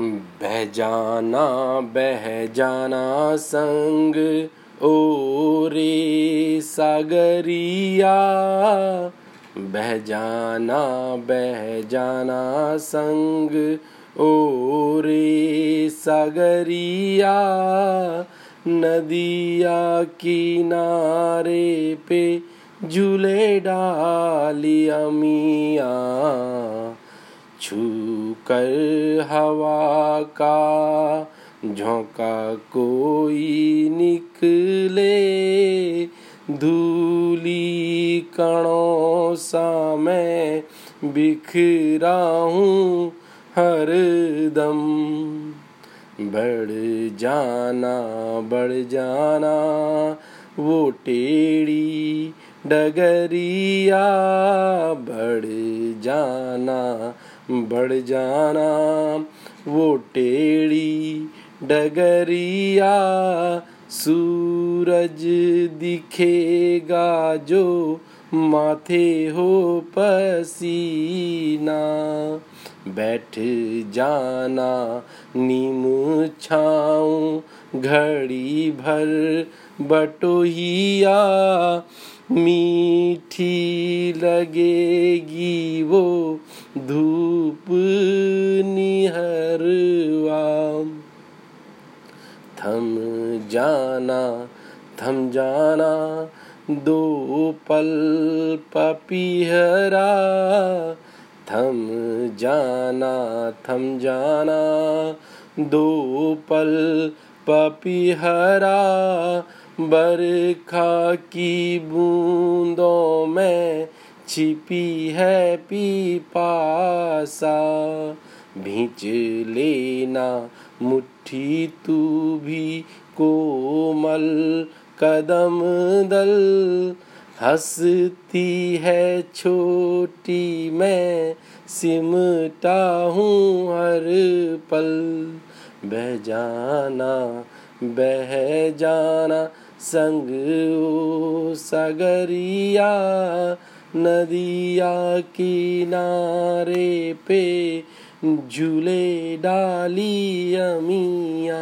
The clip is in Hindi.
बह जाना बह जाना संग ओ रे सागरिया। बह जाना बह जाना संग ओ रे सागरिया। नदिया किनारे पे झूले डालिया मिया। छू कर हवा का झोंका कोई निकले। धूली कणों सा मैं बिखरा हूँ हर दम। बढ़ जाना बढ़ जाना वो टेढ़ी डगरिया, बढ़ जाना बढ़ जाना। वो टेढ़ी डगरिया, सूरज दिखेगा जो माथे हो पसीना। बैठ जाना नीम छाऊं, घड़ी भर बटोहिया। मीठी लगेगी वो धूप निहरवा। थम जाना थम जाना, दो पल पपीहरा। थम जाना थम जाना, दो पल पपीहरा। बरखा की बूंदों में छिपी है पीपासा। भींच लेना मुट्ठी, तू भी कोमल कदम दल। हंसती है छोटी मैं, सिमटा हूँ हर पल। बह जाना बह जाना संग ओ सगरिया नदिया किनारे पे झूले डाली अमिया।